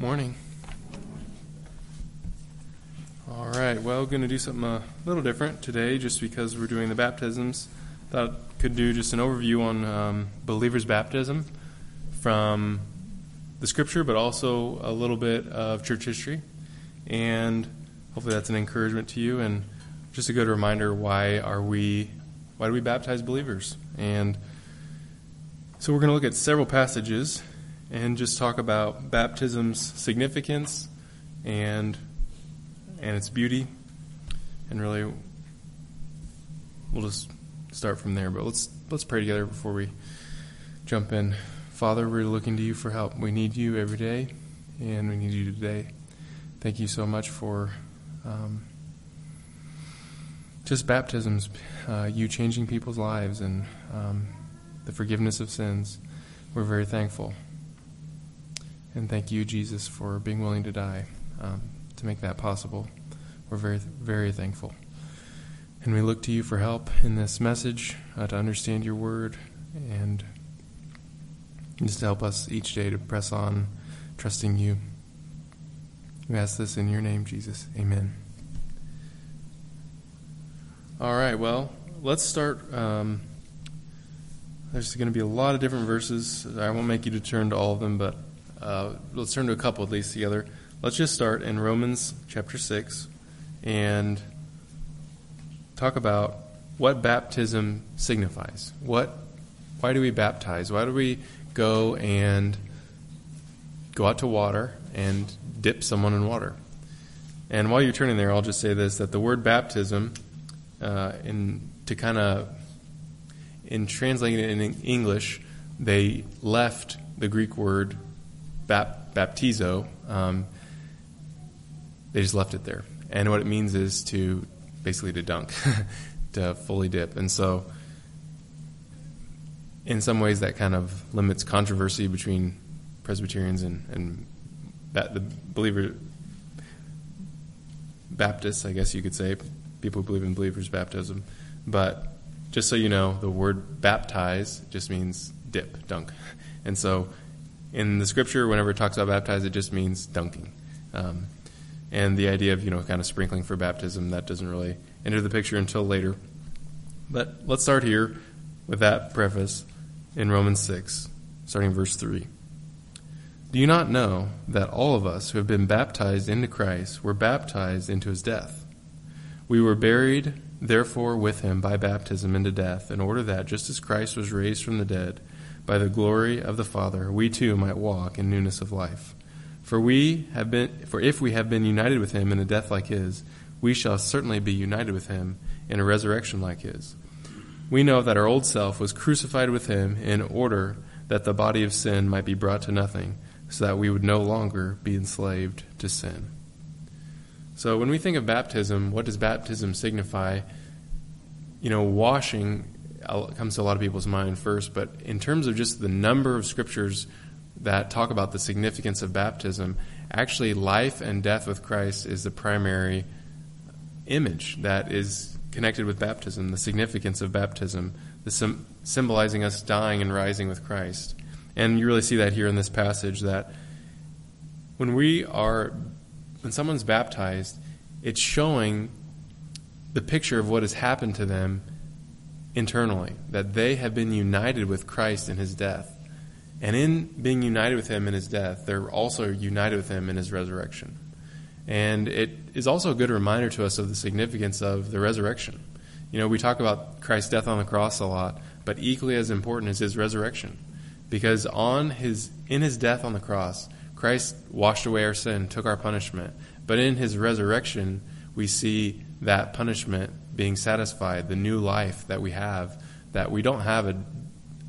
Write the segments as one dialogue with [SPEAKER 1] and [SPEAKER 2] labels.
[SPEAKER 1] Morning. All right, well, going to do something a little different today just because we're doing the baptisms. Thought could do just an overview on um, believers' baptism from the scripture, but also a little bit of church history. And hopefully that's an encouragement to you and just a good reminder why are we why do we baptize believers? And so we're going to look at several passages and just talk about baptism's significance and and its beauty. And really we'll just start from there but let's let's pray together before we jump in. Father we're looking to you for help. We need you every day and we need you today. Thank you so much for um, just baptisms uh, you changing people's lives and um, the forgiveness of sins. We're very thankful and thank you, Jesus, for being willing to die um, to make that possible. We're very, very thankful. And we look to you for help in this message uh, to understand your word and just to help us each day to press on, trusting you. We ask this in your name, Jesus. Amen. All right, well, let's start. Um, there's going to be a lot of different verses. I won't make you to turn to all of them, but uh, let's turn to a couple of these together. Let's just start in Romans chapter 6 and talk about what baptism signifies. What, why do we baptize? Why do we go and go out to water and dip someone in water? And while you're turning there, I'll just say this: that the word baptism, uh, in to kind of in translating it in English, they left the Greek word bap, baptizo, um, they just left it there. And what it means is to basically to dunk, to fully dip. And so, in some ways, that kind of limits controversy between Presbyterians and, and the believer Baptists, I guess you could say, people who believe in believers' baptism. But just so you know, the word baptize just means dip, dunk. And so in the scripture, whenever it talks about baptize, it just means dunking. Um, and the idea of, you know, kind of sprinkling for baptism, that doesn't really enter the picture until later. But let's start here with that preface in Romans 6, starting verse 3. Do you not know that all of us who have been baptized into Christ were baptized into his death? We were buried, therefore, with him by baptism into death, in order that, just as Christ was raised from the dead, by the glory of the Father, we too might walk in newness of life. For we have been for if we have been united with him in a death like his, we shall certainly be united with him in a resurrection like his. We know that our old self was crucified with him in order that the body of sin might be brought to nothing, so that we would no longer be enslaved to sin. So when we think of baptism, what does baptism signify? You know, washing comes to a lot of people's mind first, but in terms of just the number of scriptures that talk about the significance of baptism, actually, life and death with Christ is the primary image that is connected with baptism, the significance of baptism, the sim- symbolizing us dying and rising with Christ. And you really see that here in this passage that when we are, when someone's baptized, it's showing the picture of what has happened to them internally, that they have been united with Christ in his death. And in being united with him in his death, they're also united with him in his resurrection. And it is also a good reminder to us of the significance of the resurrection. You know, we talk about Christ's death on the cross a lot, but equally as important is his resurrection. Because on his in his death on the cross, Christ washed away our sin, took our punishment. But in his resurrection, we see that punishment being satisfied, the new life that we have, that we don't have a,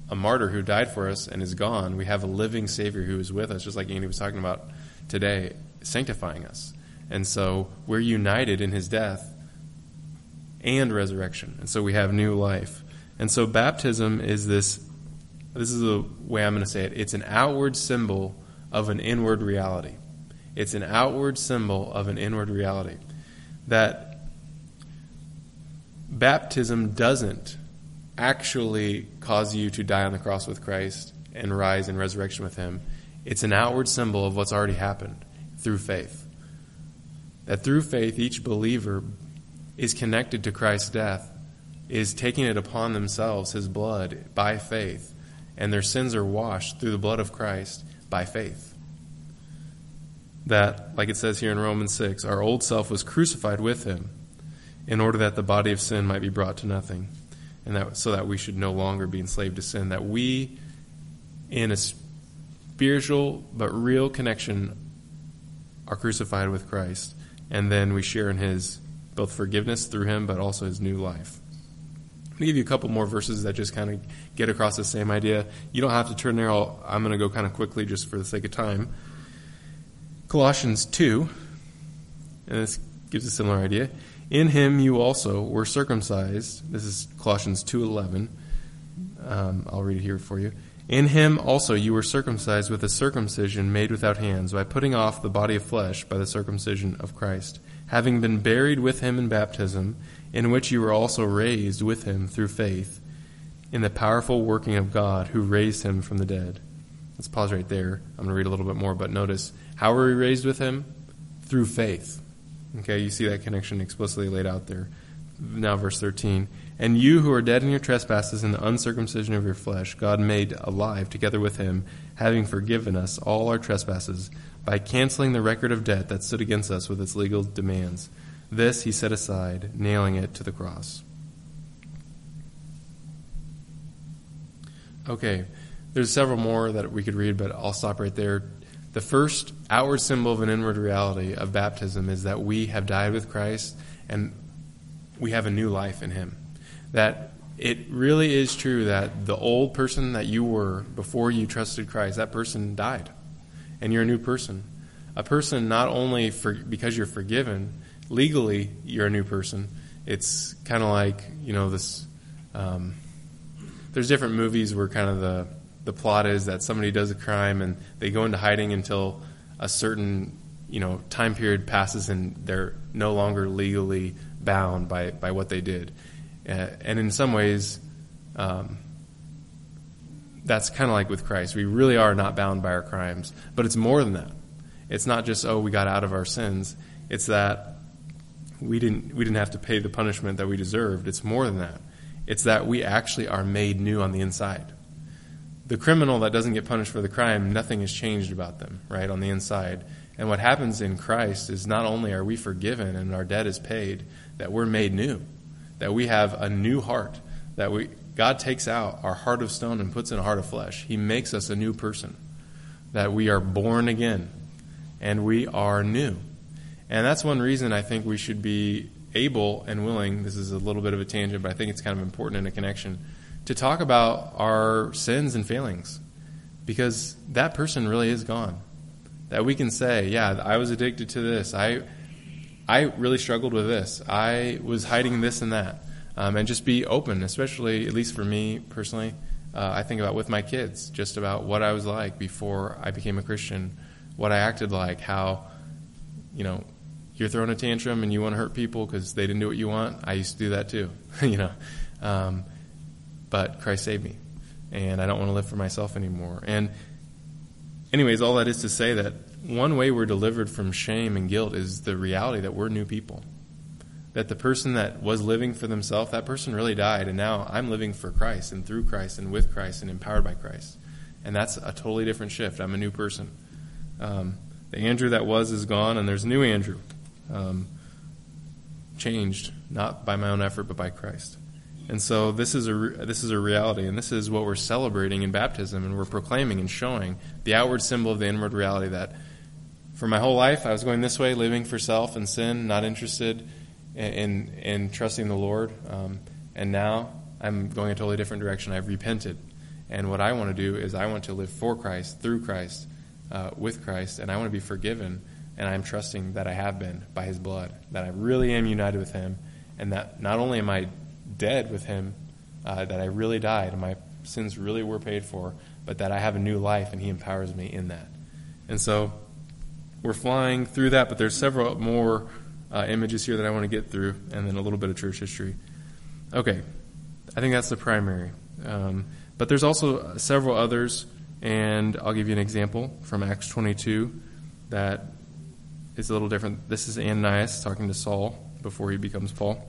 [SPEAKER 1] a martyr who died for us and is gone. We have a living Savior who is with us, just like Andy was talking about today, sanctifying us. And so we're united in his death and resurrection. And so we have new life. And so baptism is this this is the way I'm going to say it. It's an outward symbol of an inward reality. It's an outward symbol of an inward reality. That baptism doesn't actually cause you to die on the cross with Christ and rise in resurrection with Him. it's an outward symbol of what's already happened through faith. That through faith, each believer is connected to Christ's death, is taking it upon themselves, his blood, by faith, and their sins are washed through the blood of Christ by faith. That, like it says here in Romans 6, our old self was crucified with him in order that the body of sin might be brought to nothing, and that so that we should no longer be enslaved to sin. That we, in a spiritual but real connection, are crucified with Christ, and then we share in His both forgiveness through Him, but also His new life. I'm going to give you a couple more verses that just kind of get across the same idea. You don't have to turn there. i I'm going to go kind of quickly just for the sake of time. Colossians 2, and this gives a similar idea. In him you also were circumcised. This is Colossians 2:11. Um, I'll read it here for you. In him also you were circumcised with a circumcision made without hands, by putting off the body of flesh by the circumcision of Christ, having been buried with him in baptism, in which you were also raised with him through faith in the powerful working of God who raised him from the dead. Let's pause right there. I'm going to read a little bit more, but notice how were we raised with him? Through faith. Okay, you see that connection explicitly laid out there. Now, verse 13. And you who are dead in your trespasses and the uncircumcision of your flesh, God made alive together with him, having forgiven us all our trespasses, by canceling the record of debt that stood against us with its legal demands. This he set aside, nailing it to the cross. Okay, there's several more that we could read, but I'll stop right there. The first outward symbol of an inward reality of baptism is that we have died with Christ and we have a new life in Him. That it really is true that the old person that you were before you trusted Christ, that person died, and you're a new person. A person not only for, because you're forgiven, legally you're a new person. It's kind of like you know this. Um, there's different movies where kind of the the plot is that somebody does a crime and they go into hiding until a certain you know time period passes and they're no longer legally bound by by what they did. Uh, and in some ways, um, that's kind of like with Christ. We really are not bound by our crimes, but it's more than that. It's not just oh we got out of our sins. It's that we didn't we didn't have to pay the punishment that we deserved. It's more than that. It's that we actually are made new on the inside the criminal that doesn't get punished for the crime, nothing has changed about them, right, on the inside. And what happens in Christ is not only are we forgiven and our debt is paid, that we're made new, that we have a new heart, that we God takes out our heart of stone and puts in a heart of flesh. He makes us a new person, that we are born again, and we are new. And that's one reason I think we should be able and willing. This is a little bit of a tangent, but I think it's kind of important in a connection to talk about our sins and failings because that person really is gone. That we can say, yeah, I was addicted to this. I, I really struggled with this. I was hiding this and that. Um, and just be open, especially, at least for me personally. Uh, I think about with my kids, just about what I was like before I became a Christian, what I acted like, how, you know, you're throwing a tantrum and you want to hurt people because they didn't do what you want. I used to do that too, you know. Um, but Christ saved me. And I don't want to live for myself anymore. And, anyways, all that is to say that one way we're delivered from shame and guilt is the reality that we're new people. That the person that was living for themselves, that person really died, and now I'm living for Christ and through Christ and with Christ and empowered by Christ. And that's a totally different shift. I'm a new person. Um, the Andrew that was is gone, and there's new Andrew. Um, changed, not by my own effort, but by Christ. And so this is a this is a reality, and this is what we're celebrating in baptism, and we're proclaiming and showing the outward symbol of the inward reality that for my whole life I was going this way, living for self and sin, not interested in in, in trusting the Lord, um, and now I'm going a totally different direction. I've repented, and what I want to do is I want to live for Christ, through Christ, uh, with Christ, and I want to be forgiven, and I'm trusting that I have been by His blood, that I really am united with Him, and that not only am I dead with him, uh, that I really died and my sins really were paid for, but that I have a new life and he empowers me in that. And so we're flying through that, but there's several more uh, images here that I want to get through, and then a little bit of church history. Okay, I think that's the primary. Um, but there's also several others And I'll give you an example from Acts 22 that is a little different. This is Ananias talking to Saul before he becomes Paul.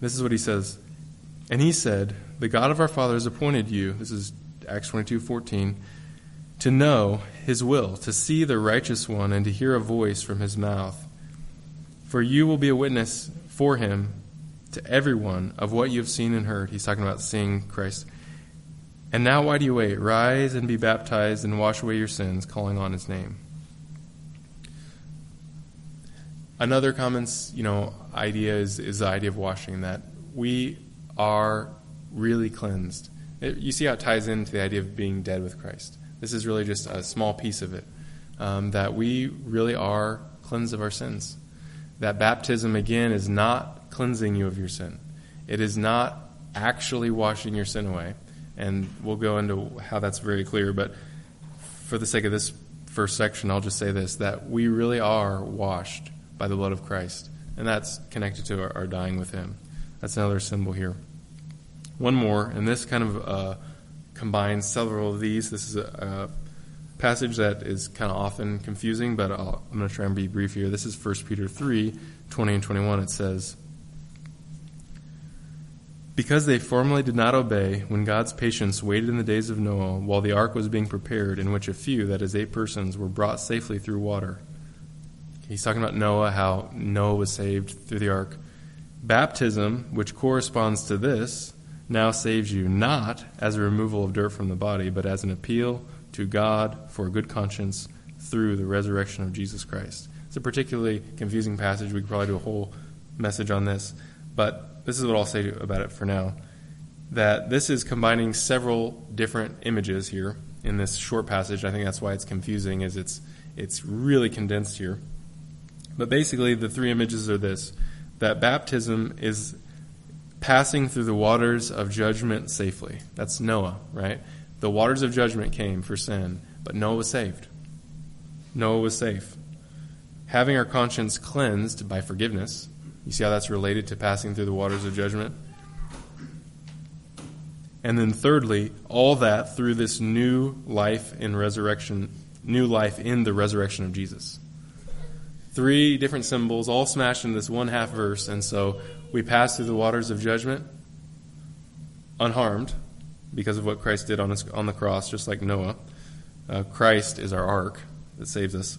[SPEAKER 1] This is what he says. And he said, The God of our fathers appointed you, this is Acts 22 14, to know his will, to see the righteous one, and to hear a voice from his mouth. For you will be a witness for him to everyone of what you have seen and heard. He's talking about seeing Christ. And now, why do you wait? Rise and be baptized and wash away your sins, calling on his name. Another common, you know, idea is, is the idea of washing, that we are really cleansed. It, you see how it ties into the idea of being dead with Christ. This is really just a small piece of it. Um, that we really are cleansed of our sins. That baptism, again, is not cleansing you of your sin. It is not actually washing your sin away. And we'll go into how that's very clear. But for the sake of this first section, I'll just say this that we really are washed by the blood of Christ. And that's connected to our, our dying with Him. That's another symbol here. One more, and this kind of uh, combines several of these. This is a, a passage that is kind of often confusing, but i am going to try and be brief here. This is 1 Peter 3 20 and 21. It says, Because they formerly did not obey when God's patience waited in the days of Noah while the ark was being prepared, in which a few, that is, eight persons, were brought safely through water. He's talking about Noah, how Noah was saved through the ark. Baptism, which corresponds to this, now saves you not as a removal of dirt from the body, but as an appeal to God for a good conscience through the resurrection of Jesus Christ. It's a particularly confusing passage. We could probably do a whole message on this, but this is what I'll say about it for now. That this is combining several different images here in this short passage. I think that's why it's confusing, is it's it's really condensed here. But basically, the three images are this that baptism is passing through the waters of judgment safely. That's Noah, right? The waters of judgment came for sin, but Noah was saved. Noah was safe. Having our conscience cleansed by forgiveness. You see how that's related to passing through the waters of judgment? And then, thirdly, all that through this new life in resurrection, new life in the resurrection of Jesus. Three different symbols, all smashed into this one half verse. And so we pass through the waters of judgment unharmed because of what Christ did on, his, on the cross, just like Noah. Uh, Christ is our ark that saves us.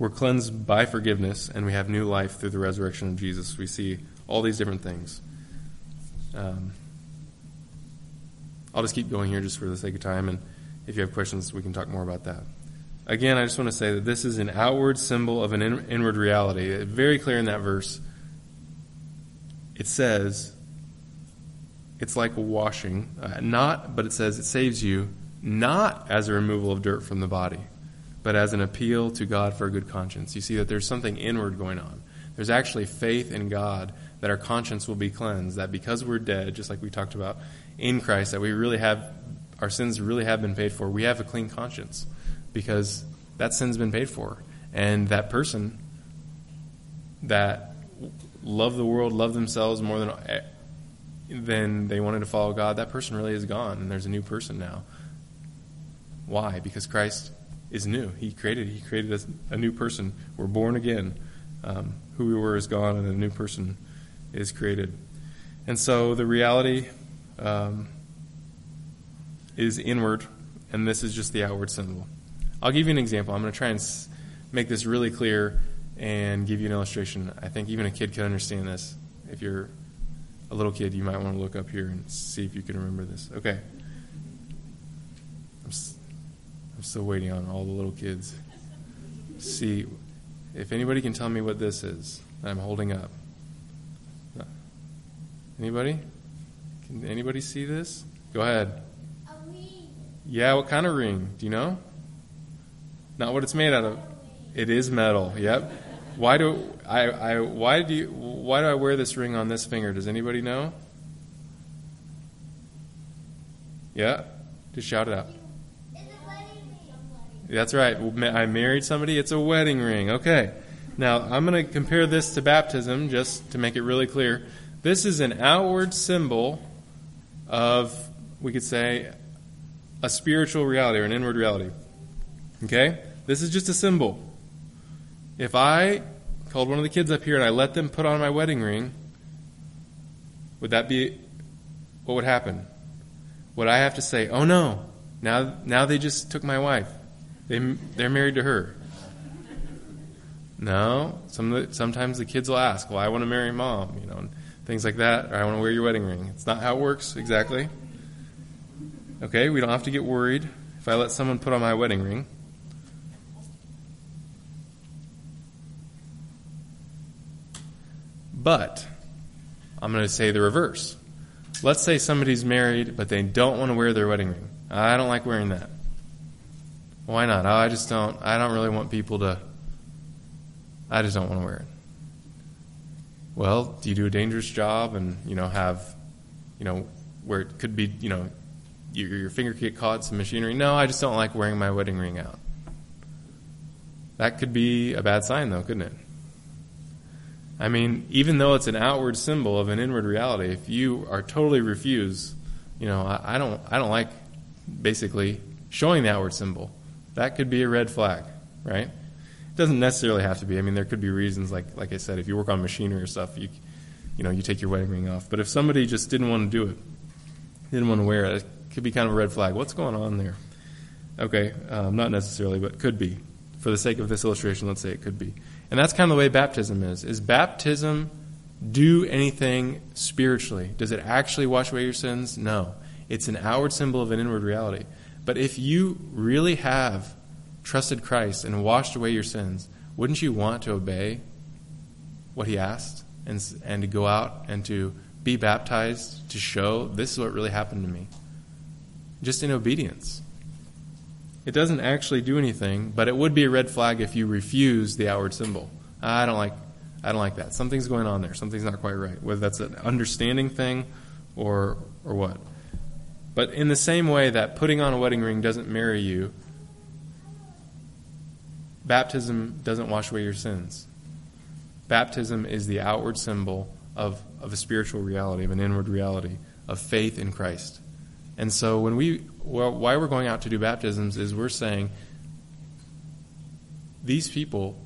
[SPEAKER 1] We're cleansed by forgiveness, and we have new life through the resurrection of Jesus. We see all these different things. Um, I'll just keep going here just for the sake of time, and if you have questions, we can talk more about that. Again, I just want to say that this is an outward symbol of an in- inward reality. Very clear in that verse. It says it's like washing, uh, not, but it says it saves you not as a removal of dirt from the body, but as an appeal to God for a good conscience. You see that there's something inward going on. There's actually faith in God that our conscience will be cleansed, that because we're dead, just like we talked about in Christ, that we really have, our sins really have been paid for. We have a clean conscience because that sin's been paid for. And that person that loved the world, loved themselves more than than they wanted to follow God, that person really is gone, and there's a new person now. Why? Because Christ is new. He created He created a new person. We're born again. Um, who we were is gone, and a new person is created. And so the reality um, is inward, and this is just the outward symbol. I'll give you an example. I'm going to try and make this really clear and give you an illustration. I think even a kid can understand this. If you're a little kid, you might want to look up here and see if you can remember this. Okay. I'm, I'm still waiting on all the little kids. See if anybody can tell me what this is that I'm holding up. Anybody? Can anybody see this? Go ahead. A ring. Yeah, what kind of ring? Do you know? Not what it's made out of. It is metal. Yep. Why do I, I why do you why do I wear this ring on this finger? Does anybody know? Yeah? Just shout it out. That's right. I married somebody. It's a wedding ring. Okay. Now, I'm going to compare this to baptism just to make it really clear. This is an outward symbol of we could say, a spiritual reality or an inward reality. Okay? This is just a symbol. If I called one of the kids up here and I let them put on my wedding ring, would that be what would happen? Would I have to say, "Oh no, now now they just took my wife. They they're married to her." No, some sometimes the kids will ask, "Well, I want to marry mom," you know, things like that, or "I want to wear your wedding ring." It's not how it works exactly. Okay, we don't have to get worried if I let someone put on my wedding ring. But I'm going to say the reverse. Let's say somebody's married, but they don't want to wear their wedding ring. I don't like wearing that. Why not? Oh, I just don't. I don't really want people to. I just don't want to wear it. Well, do you do a dangerous job and you know have, you know, where it could be you know, your, your finger get caught some machinery? No, I just don't like wearing my wedding ring out. That could be a bad sign, though, couldn't it? I mean, even though it's an outward symbol of an inward reality, if you are totally refuse, you know, I, I don't, I don't like basically showing the outward symbol. That could be a red flag, right? It doesn't necessarily have to be. I mean, there could be reasons, like, like I said, if you work on machinery or stuff, you, you know, you take your wedding ring off. But if somebody just didn't want to do it, didn't want to wear it, it could be kind of a red flag. What's going on there? Okay, um, not necessarily, but could be. For the sake of this illustration, let's say it could be. And that's kind of the way baptism is. Is baptism do anything spiritually? Does it actually wash away your sins? No. It's an outward symbol of an inward reality. But if you really have trusted Christ and washed away your sins, wouldn't you want to obey what he asked and, and to go out and to be baptized to show this is what really happened to me? Just in obedience. It doesn't actually do anything, but it would be a red flag if you refuse the outward symbol. I don't like I don't like that. Something's going on there. Something's not quite right. Whether that's an understanding thing or or what. But in the same way that putting on a wedding ring doesn't marry you, baptism doesn't wash away your sins. Baptism is the outward symbol of, of a spiritual reality, of an inward reality, of faith in Christ. And so when we well, why we're going out to do baptisms is we're saying these people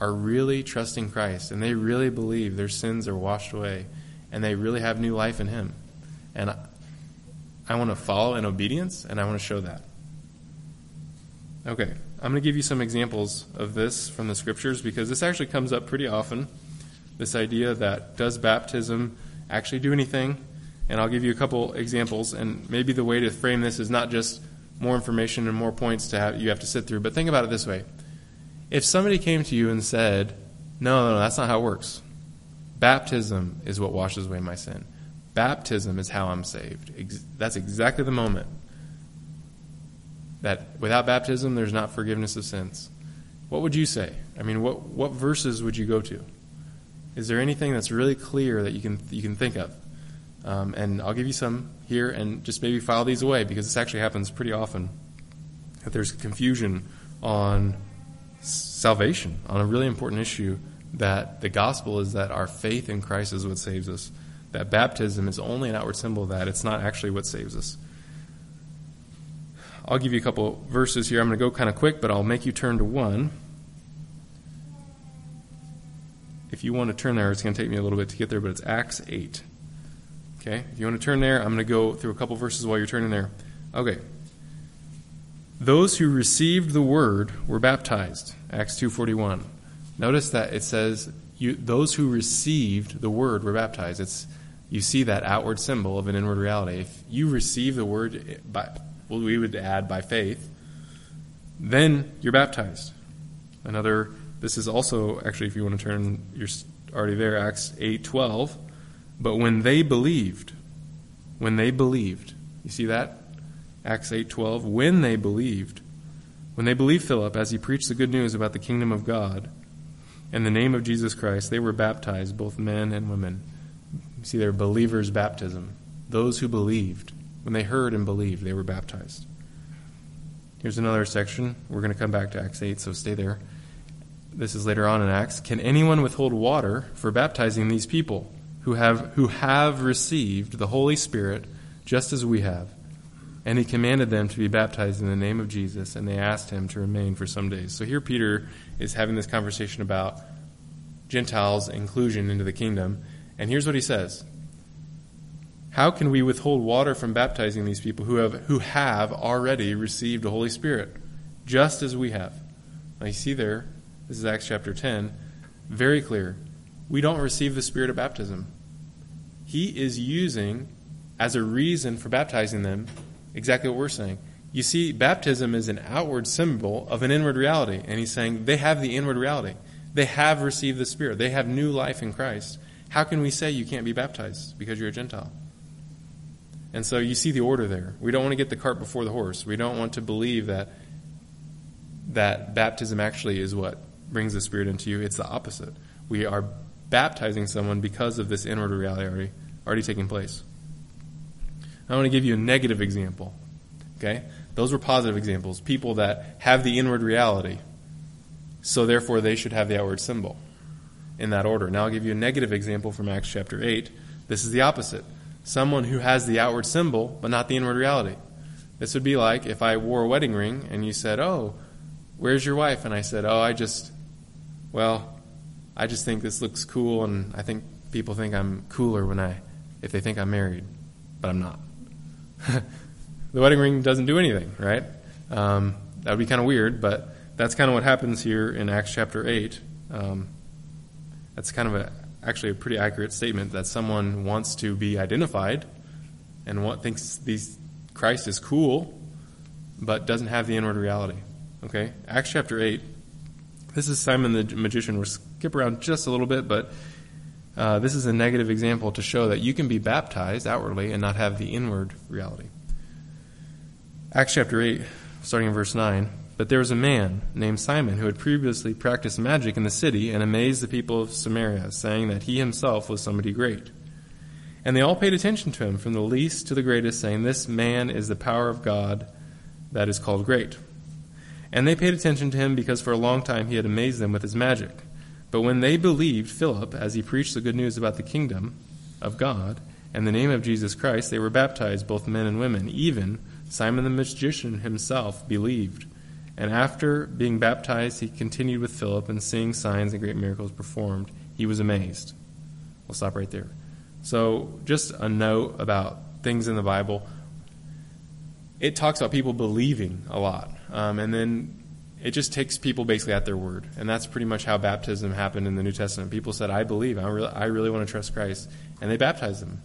[SPEAKER 1] are really trusting Christ and they really believe their sins are washed away and they really have new life in Him. And I, I want to follow in obedience and I want to show that. Okay, I'm going to give you some examples of this from the scriptures because this actually comes up pretty often. This idea that does baptism actually do anything? And I'll give you a couple examples. And maybe the way to frame this is not just more information and more points to have, you have to sit through, but think about it this way. If somebody came to you and said, no, no, no, that's not how it works. Baptism is what washes away my sin. Baptism is how I'm saved. That's exactly the moment. That without baptism, there's not forgiveness of sins. What would you say? I mean, what, what verses would you go to? Is there anything that's really clear that you can, you can think of? Um, and I'll give you some here and just maybe file these away because this actually happens pretty often. That there's confusion on salvation, on a really important issue that the gospel is that our faith in Christ is what saves us. That baptism is only an outward symbol of that. It's not actually what saves us. I'll give you a couple verses here. I'm going to go kind of quick, but I'll make you turn to one. If you want to turn there, it's going to take me a little bit to get there, but it's Acts 8. Okay, if you want to turn there, I'm going to go through a couple verses while you're turning there. Okay. Those who received the word were baptized. Acts 2:41. Notice that it says you, those who received the word were baptized. It's you see that outward symbol of an inward reality. If you receive the word eh, by well, we would add by faith, then you're baptized. Another this is also actually if you want to turn you're already there Acts 8:12 but when they believed, when they believed, you see that? Acts 8:12, when they believed, when they believed Philip as he preached the good news about the kingdom of God and the name of Jesus Christ, they were baptized, both men and women. You see, they're believers' baptism. Those who believed, when they heard and believed, they were baptized. Here's another section. We're going to come back to Acts 8, so stay there. This is later on in Acts. Can anyone withhold water for baptizing these people? Who have, who have received the Holy Spirit just as we have. And he commanded them to be baptized in the name of Jesus, and they asked him to remain for some days. So here Peter is having this conversation about Gentiles' inclusion into the kingdom. And here's what he says How can we withhold water from baptizing these people who have, who have already received the Holy Spirit, just as we have? Now you see there, this is Acts chapter 10, very clear. We don't receive the Spirit of baptism. He is using as a reason for baptizing them exactly what we're saying. You see, baptism is an outward symbol of an inward reality. And he's saying they have the inward reality. They have received the Spirit. They have new life in Christ. How can we say you can't be baptized because you're a Gentile? And so you see the order there. We don't want to get the cart before the horse. We don't want to believe that that baptism actually is what brings the Spirit into you. It's the opposite. We are baptizing someone because of this inward reality already, already taking place. I want to give you a negative example. Okay? Those were positive examples. People that have the inward reality. So therefore they should have the outward symbol in that order. Now I'll give you a negative example from Acts chapter 8. This is the opposite. Someone who has the outward symbol but not the inward reality. This would be like if I wore a wedding ring and you said, "Oh, where's your wife?" and I said, "Oh, I just well, I just think this looks cool and I think people think I'm cooler when I if they think I'm married, but I'm not." the wedding ring doesn't do anything, right? Um, that would be kind of weird, but that's kind of what happens here in Acts chapter 8. Um, that's kind of a, actually a pretty accurate statement that someone wants to be identified and what thinks these Christ is cool, but doesn't have the inward reality. Okay? Acts chapter 8. This is Simon the magician. Skip around just a little bit, but uh, this is a negative example to show that you can be baptized outwardly and not have the inward reality. Acts chapter 8, starting in verse 9. But there was a man named Simon who had previously practiced magic in the city and amazed the people of Samaria, saying that he himself was somebody great. And they all paid attention to him, from the least to the greatest, saying, This man is the power of God that is called great. And they paid attention to him because for a long time he had amazed them with his magic. But when they believed Philip as he preached the good news about the kingdom of God and the name of Jesus Christ, they were baptized, both men and women. Even Simon the magician himself believed. And after being baptized, he continued with Philip and seeing signs and great miracles performed. He was amazed. We'll stop right there. So, just a note about things in the Bible. It talks about people believing a lot. Um, and then it just takes people basically at their word. And that's pretty much how baptism happened in the New Testament. People said, I believe, I really, I really want to trust Christ. And they baptized them.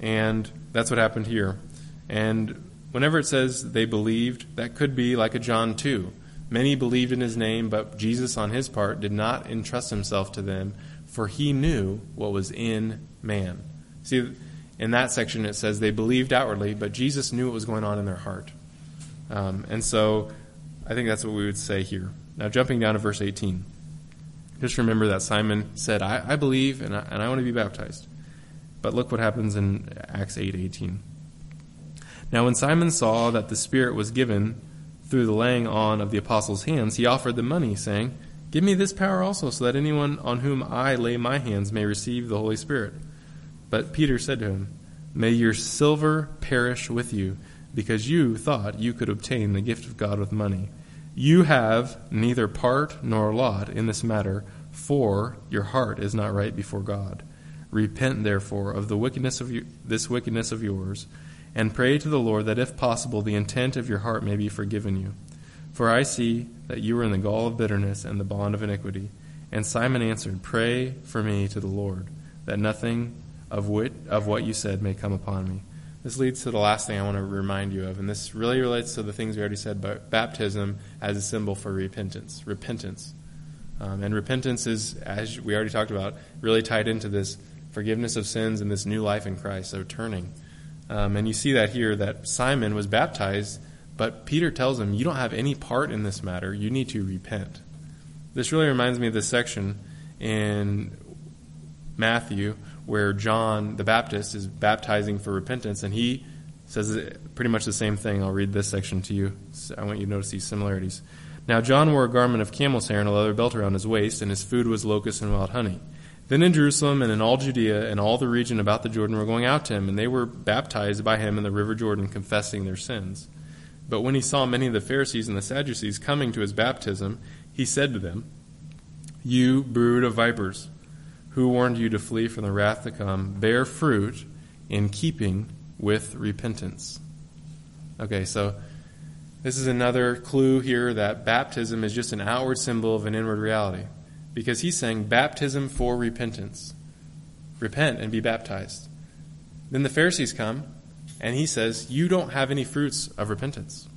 [SPEAKER 1] And that's what happened here. And whenever it says they believed, that could be like a John 2. Many believed in his name, but Jesus, on his part, did not entrust himself to them, for he knew what was in man. See, in that section it says they believed outwardly, but Jesus knew what was going on in their heart. Um, and so I think that's what we would say here. Now, jumping down to verse 18. Just remember that Simon said, I, I believe and I, and I want to be baptized. But look what happens in Acts 8 18. Now, when Simon saw that the Spirit was given through the laying on of the apostles' hands, he offered them money, saying, Give me this power also, so that anyone on whom I lay my hands may receive the Holy Spirit. But Peter said to him, May your silver perish with you because you thought you could obtain the gift of God with money. You have neither part nor lot in this matter, for your heart is not right before God. Repent, therefore, of the wickedness of this wickedness of yours, and pray to the Lord that, if possible, the intent of your heart may be forgiven you. For I see that you are in the gall of bitterness and the bond of iniquity. And Simon answered, Pray for me to the Lord, that nothing of, wit, of what you said may come upon me. This leads to the last thing I want to remind you of, and this really relates to the things we already said about baptism as a symbol for repentance. Repentance. Um, and repentance is, as we already talked about, really tied into this forgiveness of sins and this new life in Christ, so turning. Um, and you see that here that Simon was baptized, but Peter tells him, You don't have any part in this matter. You need to repent. This really reminds me of this section in Matthew where John the Baptist is baptizing for repentance, and he says pretty much the same thing. I'll read this section to you. I want you to notice these similarities. Now, John wore a garment of camel's hair and a leather belt around his waist, and his food was locusts and wild honey. Then in Jerusalem and in all Judea and all the region about the Jordan were going out to him, and they were baptized by him in the river Jordan, confessing their sins. But when he saw many of the Pharisees and the Sadducees coming to his baptism, he said to them, You brood of vipers, who warned you to flee from the wrath to come, bear fruit in keeping with repentance. Okay, so this is another clue here that baptism is just an outward symbol of an inward reality. Because he's saying baptism for repentance. Repent and be baptized. Then the Pharisees come, and he says, You don't have any fruits of repentance.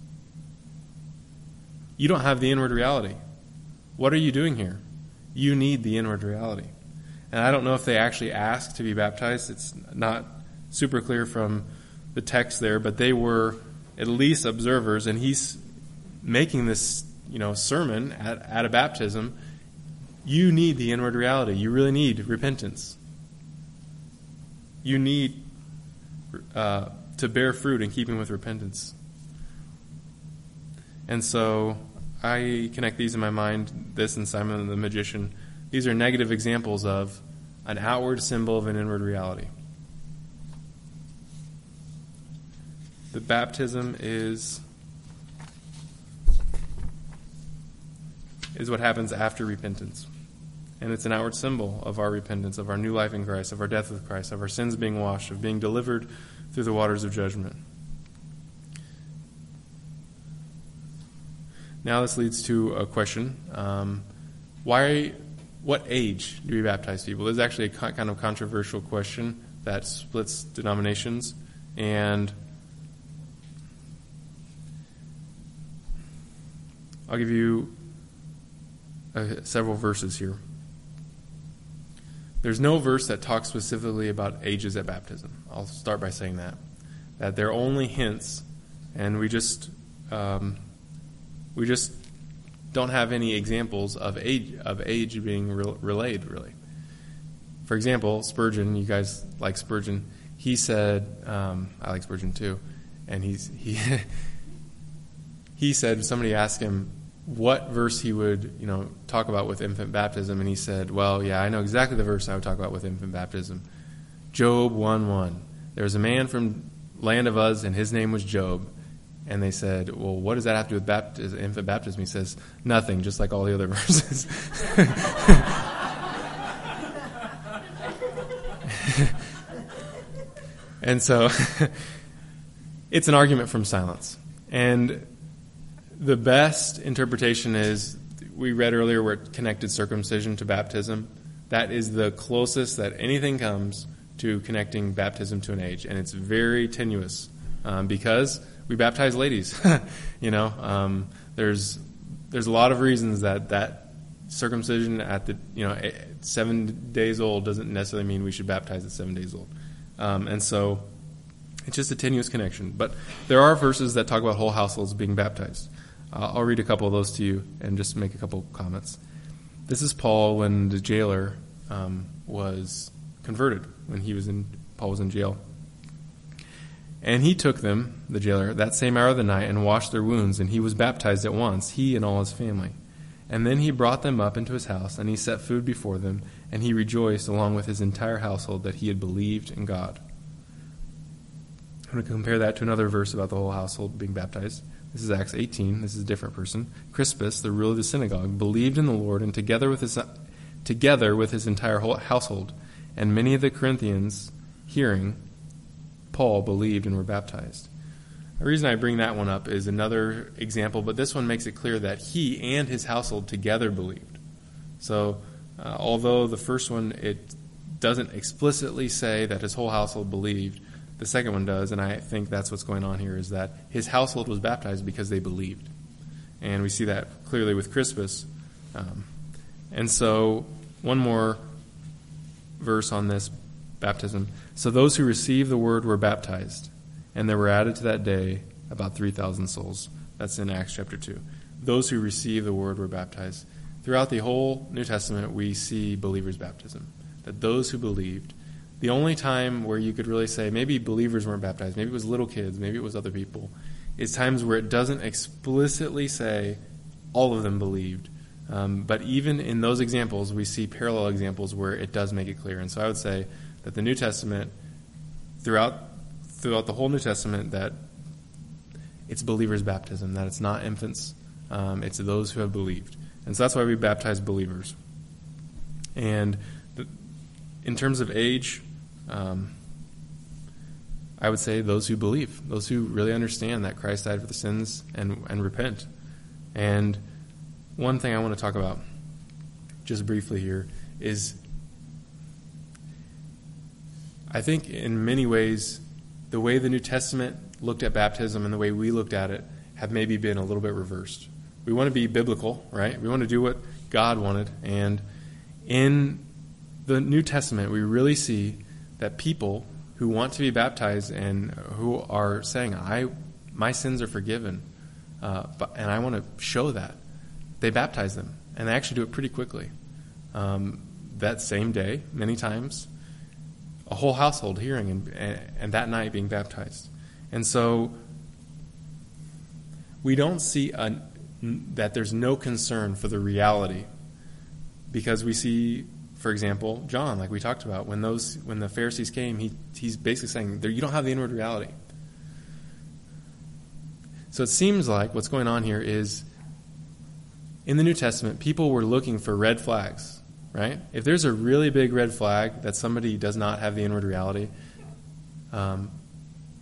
[SPEAKER 1] You don't have the inward reality. What are you doing here? You need the inward reality. And I don't know if they actually asked to be baptized. It's not super clear from the text there, but they were at least observers, and he's making this, you know, sermon at, at a baptism. You need the inward reality. You really need repentance. You need uh, to bear fruit in keeping with repentance. And so I connect these in my mind, this and Simon the magician. These are negative examples of an outward symbol of an inward reality. The baptism is is what happens after repentance. And it's an outward symbol of our repentance, of our new life in Christ, of our death with Christ, of our sins being washed, of being delivered through the waters of judgment. Now, this leads to a question. Um, why, what age do we baptize people? This is actually a kind of controversial question that splits denominations. And I'll give you uh, several verses here. There's no verse that talks specifically about ages at baptism. I'll start by saying that. That they're only hints, and we just um, we just don't have any examples of age of age being re- relayed really. For example, Spurgeon. You guys like Spurgeon? He said, um, I like Spurgeon too, and he's he he said somebody asked him what verse he would, you know, talk about with infant baptism, and he said, "Well, yeah, I know exactly the verse I would talk about with infant baptism. Job one one. There was a man from land of Uz, and his name was Job." And they said, "Well, what does that have to do with baptism, infant baptism?" He says, "Nothing, just like all the other verses." and so, it's an argument from silence, and the best interpretation is we read earlier where it connected circumcision to baptism. That is the closest that anything comes to connecting baptism to an age, and it's very tenuous um, because we baptize ladies. you know, um, there's there's a lot of reasons that that circumcision at the you know seven days old doesn't necessarily mean we should baptize at seven days old, um, and so it's just a tenuous connection. But there are verses that talk about whole households being baptized. Uh, I'll read a couple of those to you and just make a couple comments. This is Paul when the jailer um, was converted, when he was in Paul was in jail. And he took them, the jailer, that same hour of the night and washed their wounds, and he was baptized at once, he and all his family. And then he brought them up into his house, and he set food before them, and he rejoiced along with his entire household that he had believed in God. I'm going to compare that to another verse about the whole household being baptized. This is Acts 18. This is a different person. Crispus, the ruler of the synagogue, believed in the Lord, and together with his, together with his entire household, and many of the Corinthians, hearing Paul, believed and were baptized. The reason I bring that one up is another example, but this one makes it clear that he and his household together believed. So, uh, although the first one it doesn't explicitly say that his whole household believed, the second one does, and I think that's what's going on here is that his household was baptized because they believed. And we see that clearly with Crispus. Um, and so, one more verse on this baptism. So, those who received the word were baptized, and there were added to that day about 3,000 souls. That's in Acts chapter 2. Those who received the word were baptized. Throughout the whole New Testament, we see believers' baptism. That those who believed the only time where you could really say maybe believers weren't baptized, maybe it was little kids, maybe it was other people, is times where it doesn't explicitly say all of them believed, Um, but even in those examples, we see parallel examples where it does make it clear. And so I would say that the New Testament, throughout throughout the whole New Testament, that it's believers' baptism, that it's not infants, um, it's those who have believed. And so that's why we baptize believers. And the, in terms of age, um, I would say those who believe, those who really understand that Christ died for the sins and, and repent. And one thing I want to talk about just briefly here is I think in many ways, the way the New Testament looked at baptism and the way we looked at it have maybe been a little bit reversed. We want to be biblical, right? We want to do what God wanted. And in the New Testament, we really see that people who want to be baptized and who are saying, "I, my sins are forgiven," uh, but, and I want to show that, they baptize them, and they actually do it pretty quickly. Um, that same day, many times, a whole household hearing and, and that night being baptized. And so we don't see a, that there's no concern for the reality because we see for example, John, like we talked about, when those when the Pharisees came, he he's basically saying you don't have the inward reality. So it seems like what's going on here is in the New Testament, people were looking for red flags, right? If there's a really big red flag that somebody does not have the inward reality, um,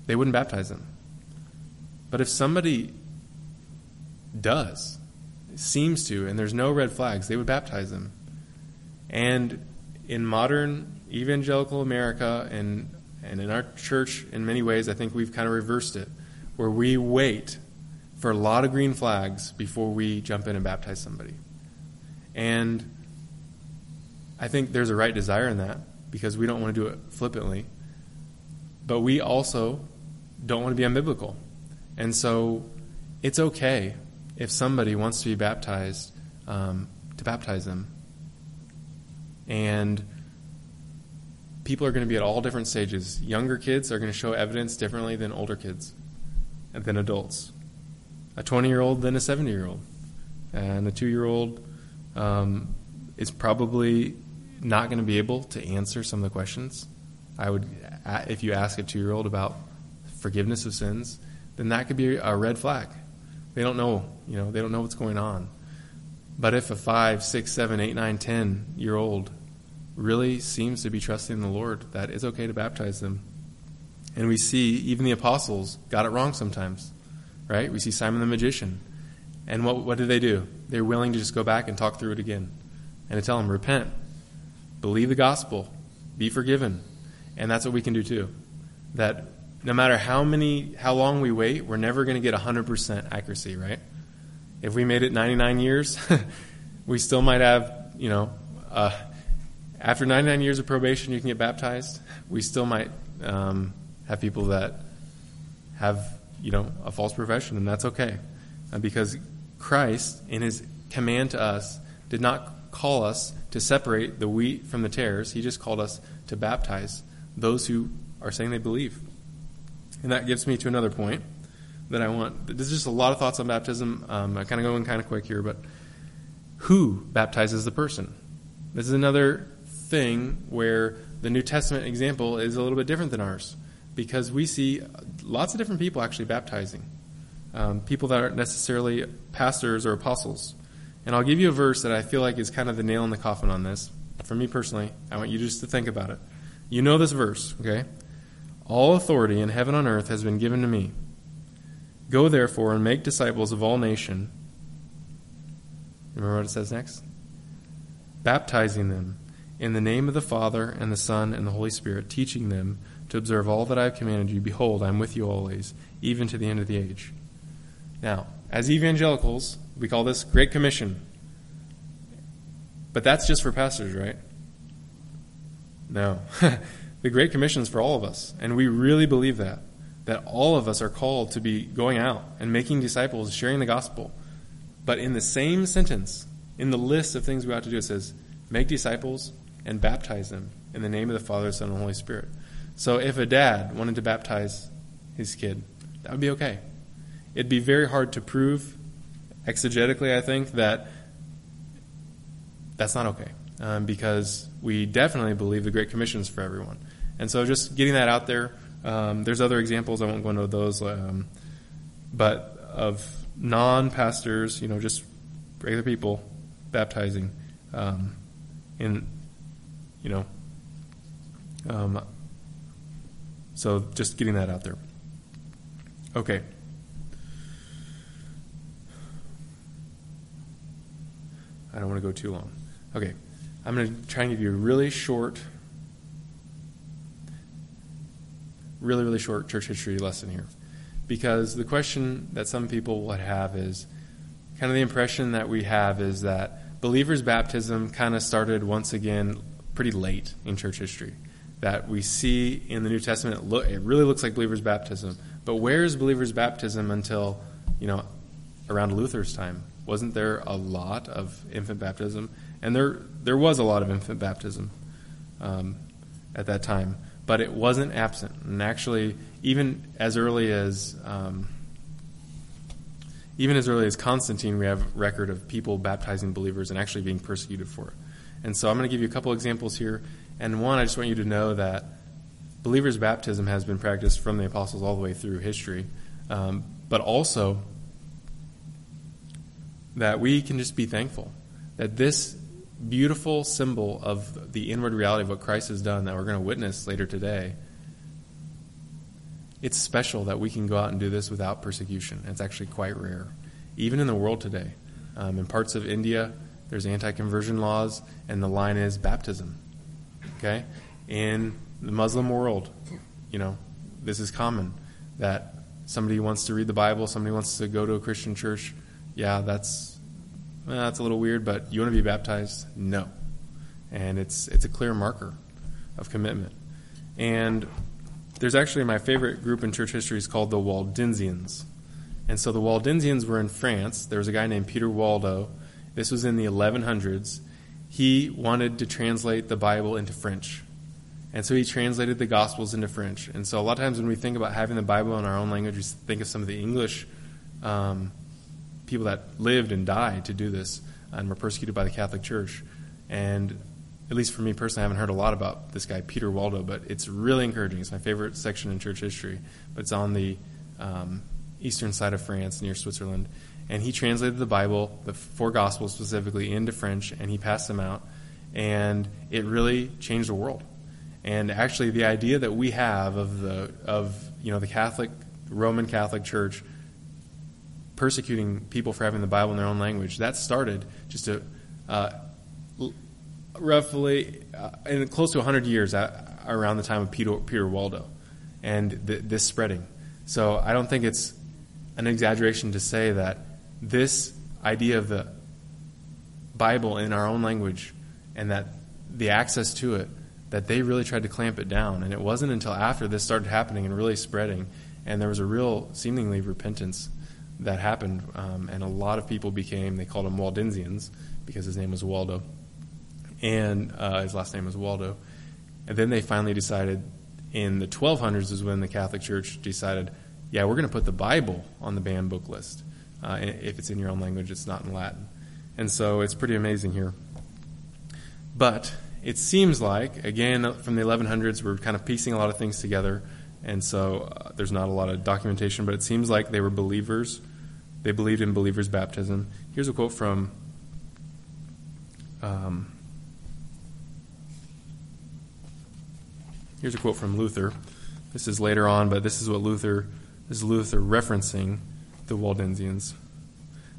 [SPEAKER 1] they wouldn't baptize them. But if somebody does, seems to, and there's no red flags, they would baptize them. And in modern evangelical America and, and in our church, in many ways, I think we've kind of reversed it, where we wait for a lot of green flags before we jump in and baptize somebody. And I think there's a right desire in that because we don't want to do it flippantly. But we also don't want to be unbiblical. And so it's okay if somebody wants to be baptized, um, to baptize them and people are going to be at all different stages. Younger kids are going to show evidence differently than older kids, and than adults. A 20 year old than a 70 year old. And a two year old um, is probably not going to be able to answer some of the questions. I would, if you ask a two year old about forgiveness of sins, then that could be a red flag. They don't know, you know, they don't know what's going on. But if a five, six, seven, eight, nine, ten year old really seems to be trusting the Lord, that it's okay to baptize them. And we see even the apostles got it wrong sometimes, right? We see Simon the magician. And what, what did they do? They're willing to just go back and talk through it again and to tell them, repent, believe the gospel, be forgiven. And that's what we can do too. That no matter how many, how long we wait, we're never going to get 100% accuracy, right? If we made it 99 years, we still might have, you know, uh, after 99 years of probation, you can get baptized. We still might um, have people that have, you know, a false profession, and that's okay. Uh, because Christ, in his command to us, did not call us to separate the wheat from the tares. He just called us to baptize those who are saying they believe. And that gives me to another point that I want. There's just a lot of thoughts on baptism. Um, I kind of going kind of quick here, but who baptizes the person? This is another thing where the New Testament example is a little bit different than ours because we see lots of different people actually baptizing. Um, people that aren't necessarily pastors or apostles. And I'll give you a verse that I feel like is kind of the nail in the coffin on this. For me personally, I want you just to think about it. You know this verse, okay? All authority in heaven and on earth has been given to me. Go therefore and make disciples of all nation. Remember what it says next? Baptizing them in the name of the Father and the Son and the Holy Spirit, teaching them to observe all that I have commanded you. Behold, I am with you always, even to the end of the age. Now, as evangelicals, we call this Great Commission. But that's just for pastors, right? No. the Great Commission is for all of us, and we really believe that that all of us are called to be going out and making disciples, sharing the gospel. But in the same sentence, in the list of things we ought to do, it says, make disciples and baptize them in the name of the Father, Son, and Holy Spirit. So if a dad wanted to baptize his kid, that would be okay. It'd be very hard to prove exegetically, I think, that that's not okay um, because we definitely believe the Great Commission is for everyone. And so just getting that out there. Um, there's other examples. I won't go into those, um, but of non-pastors, you know, just regular people baptizing um, in, you know. Um, so just getting that out there. Okay. I don't want to go too long. Okay. I'm going to try and give you a really short, really, really short church history lesson here. Because the question that some people would have is kind of the impression that we have is that believers' baptism kind of started once again pretty late in church history. That we see in the New Testament, it, it really looks like believers' baptism. But where is believers' baptism until, you know, around Luther's time? Wasn't there a lot of infant baptism? And there, there was a lot of infant baptism um, at that time, but it wasn't absent. And actually, even as early as um, even as early as Constantine, we have record of people baptizing believers and actually being persecuted for it. And so I'm going to give you a couple examples here. And one, I just want you to know that believers' baptism has been practiced from the apostles all the way through history, um, but also that we can just be thankful that this beautiful symbol of the inward reality of what Christ has done that we're going to witness later today. It's special that we can go out and do this without persecution. It's actually quite rare, even in the world today. Um, in parts of India, there's anti-conversion laws, and the line is baptism. Okay, in the Muslim world, you know, this is common that somebody wants to read the Bible, somebody wants to go to a Christian church. Yeah, that's that's a little weird, but you want to be baptized? No. And it's it's a clear marker of commitment. And there's actually my favorite group in church history is called the Waldensians. And so the Waldensians were in France. There was a guy named Peter Waldo. This was in the 1100s. He wanted to translate the Bible into French. And so he translated the Gospels into French. And so a lot of times when we think about having the Bible in our own language, we think of some of the English um, people that lived and died to do this and were persecuted by the Catholic Church. And at least for me personally, I haven't heard a lot about this guy, Peter Waldo, but it's really encouraging. It's my favorite section in church history. But it's on the um, eastern side of France near Switzerland. And he translated the Bible, the four Gospels specifically, into French, and he passed them out. And it really changed the world. And actually, the idea that we have of the of you know the Catholic Roman Catholic Church persecuting people for having the Bible in their own language. That started just a, uh, roughly uh, in close to 100 years around the time of Peter, Peter Waldo and the, this spreading. So I don't think it's an exaggeration to say that this idea of the Bible in our own language and that the access to it, that they really tried to clamp it down. And it wasn't until after this started happening and really spreading, and there was a real, seemingly, repentance that happened, um, and a lot of people became, they called them Waldensians because his name was Waldo, and uh, his last name was Waldo. And then they finally decided in the 1200s is when the Catholic Church decided, yeah, we're going to put the Bible on the banned book list. Uh, if it's in your own language, it's not in Latin. And so it's pretty amazing here. But it seems like, again, from the 1100s, we're kind of piecing a lot of things together. And so uh, there's not a lot of documentation, but it seems like they were believers. They believed in believers' baptism. Here's a quote from um, here's a quote from Luther. This is later on, but this is what Luther this is Luther referencing the Waldensians.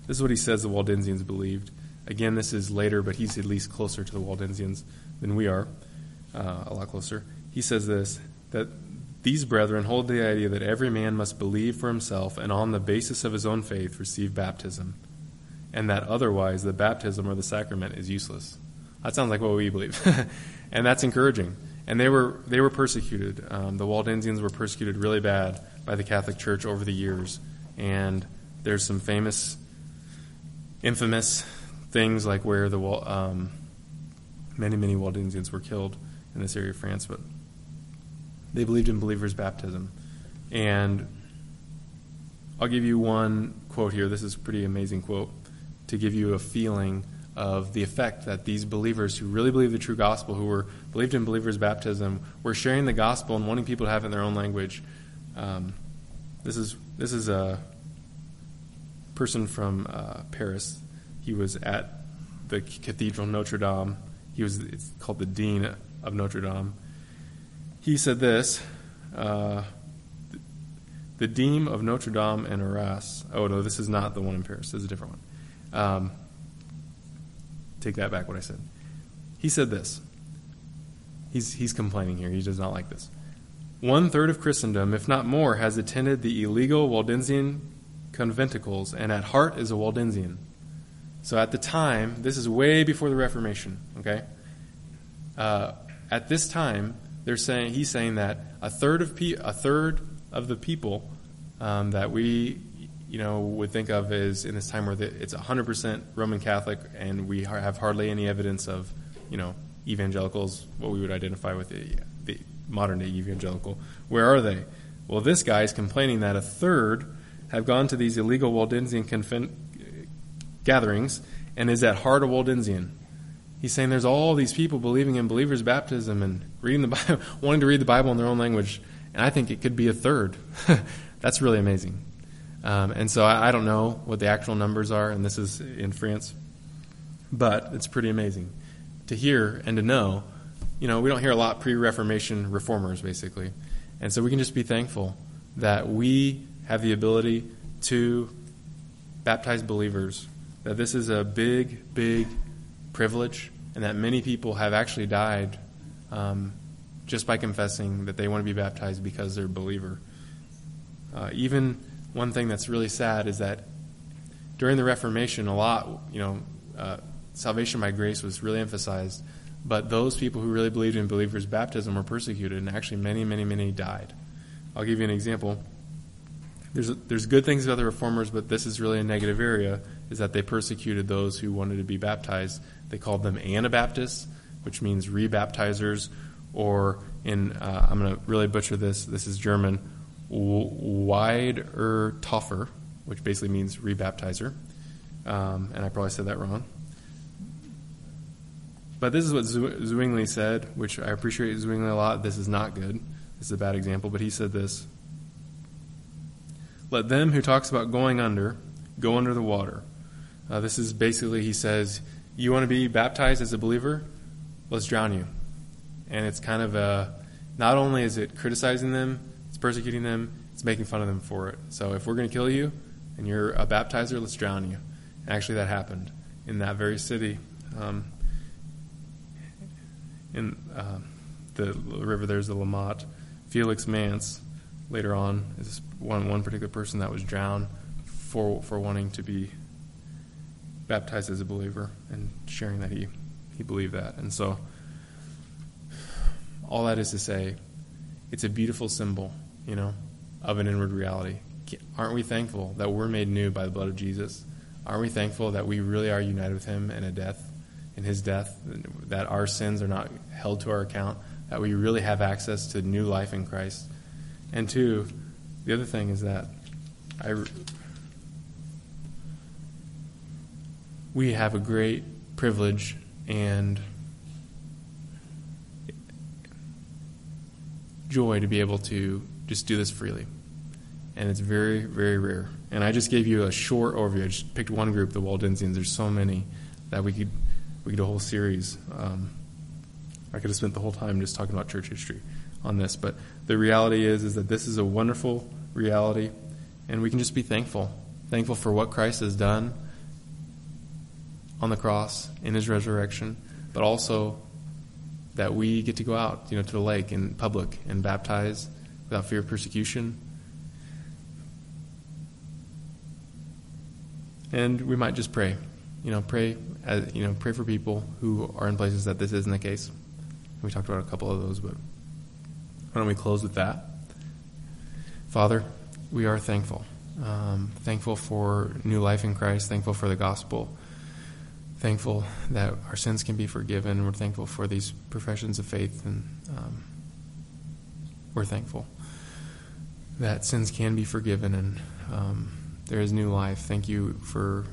[SPEAKER 1] This is what he says the Waldensians believed. Again, this is later, but he's at least closer to the Waldensians than we are, uh, a lot closer. He says this that these brethren hold the idea that every man must believe for himself and on the basis of his own faith receive baptism, and that otherwise the baptism or the sacrament is useless. That sounds like what we believe, and that's encouraging. And they were they were persecuted. Um, the Waldensians were persecuted really bad by the Catholic Church over the years, and there's some famous, infamous things like where the um, many many Waldensians were killed in this area of France, but they believed in believers' baptism. And I'll give you one quote here. This is a pretty amazing quote to give you a feeling of the effect that these believers who really believe the true gospel, who were believed in believers' baptism, were sharing the gospel and wanting people to have it in their own language. Um, this is this is a person from uh, Paris. He was at the Cathedral Notre Dame. He was it's called the dean of Notre Dame. He said this. Uh, the Dean of Notre Dame and Arras. Oh no, this is not the one in Paris. This is a different one. Um, take that back. What I said. He said this. He's he's complaining here. He does not like this. One third of Christendom, if not more, has attended the illegal Waldensian conventicles and at heart is a Waldensian. So at the time, this is way before the Reformation. Okay. Uh, at this time, they're saying he's saying that a third of pe- a third of the people um, that we you know would think of as in this time where the, it's 100% Roman Catholic and we have hardly any evidence of you know evangelicals what we would identify with the, the modern day evangelical. Where are they? Well this guy is complaining that a third have gone to these illegal Waldensian confen- gatherings and is at heart a Waldensian he's saying there's all these people believing in believers baptism and reading the Bible wanting to read the Bible in their own language and I think it could be a third. That's really amazing. Um, and so I, I, don't know what the actual numbers are, and this is in France, but it's pretty amazing to hear and to know. You know, we don't hear a lot pre Reformation reformers, basically. And so we can just be thankful that we have the ability to baptize believers, that this is a big, big privilege, and that many people have actually died um, just by confessing that they want to be baptized because they're a believer. Uh, even one thing that's really sad is that during the Reformation, a lot, you know, uh, salvation by grace was really emphasized, but those people who really believed in believers' baptism were persecuted, and actually many, many, many died. I'll give you an example. There's, there's good things about the reformers, but this is really a negative area, is that they persecuted those who wanted to be baptized. They called them Anabaptists, which means rebaptizers, or in, uh, I'm going to really butcher this, this is German, Wiedertäufer, which basically means rebaptizer. Um, and I probably said that wrong. But this is what Zwingli said, which I appreciate Zwingli a lot. This is not good. This is a bad example, but he said this Let them who talks about going under go under the water. Uh, this is basically, he says, You want to be baptized as a believer? Let's drown you and it's kind of a not only is it criticizing them, it's persecuting them, it's making fun of them for it. So if we're going to kill you and you're a baptizer, let's drown you. And actually, that happened in that very city. Um, in uh, the river, there's the Limmat. Felix Manz, later on, is one one particular person that was drowned for for wanting to be baptized as a believer and sharing that he he believed that. And so all that is to say, it's a beautiful symbol, you know, of an inward reality. Aren't we thankful that we're made new by the blood of Jesus? Aren't we thankful that we really are united with Him in a death, in His death, that our sins are not held to our account, that we really have access to new life in Christ? And two, the other thing is that I, we have a great privilege and joy to be able to just do this freely. And it's very, very rare. And I just gave you a short overview. I just picked one group, the Waldensians. There's so many that we could we could do a whole series. Um, I could have spent the whole time just talking about church history on this, but the reality is is that this is a wonderful reality, and we can just be thankful, thankful for what Christ has done on the cross in His resurrection, but also that we get to go out, you know, to the lake in public and baptize without fear of persecution. And we might just pray, you know, pray, as, you know, pray for people who are in places that this isn't the case. We talked about a couple of those, but why don't we close with that? Father, we are thankful. Um, thankful for new life in Christ, thankful for the gospel thankful that our sins can be forgiven. We're thankful for these professions of faith, and um, we're thankful that sins can be forgiven and um, there is new life. Thank you for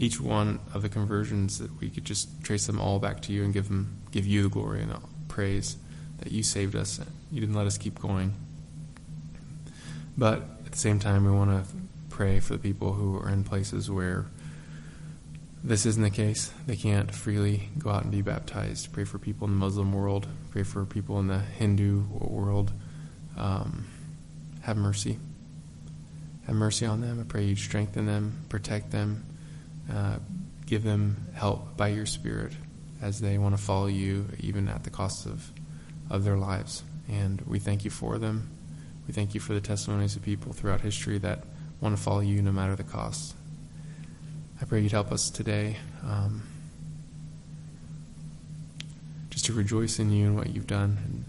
[SPEAKER 1] each one of the conversions that we could just trace them all back to you and give them give you the glory and praise that you saved us. You didn't let us keep going. But at the same time, we want to pray for the people who are in places where this isn't the case. They can't freely go out and be baptized. Pray for people in the Muslim world. Pray for people in the Hindu world. Um, have mercy. Have mercy on them. I pray you strengthen them, protect them, uh, give them help by your Spirit as they want to follow you, even at the cost of, of their lives. And we thank you for them. We thank you for the testimonies of people throughout history that want to follow you no matter the cost. I pray you'd help us today um, just to rejoice in you and what you've done. And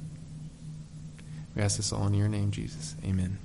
[SPEAKER 1] we ask this all in your name, Jesus. Amen.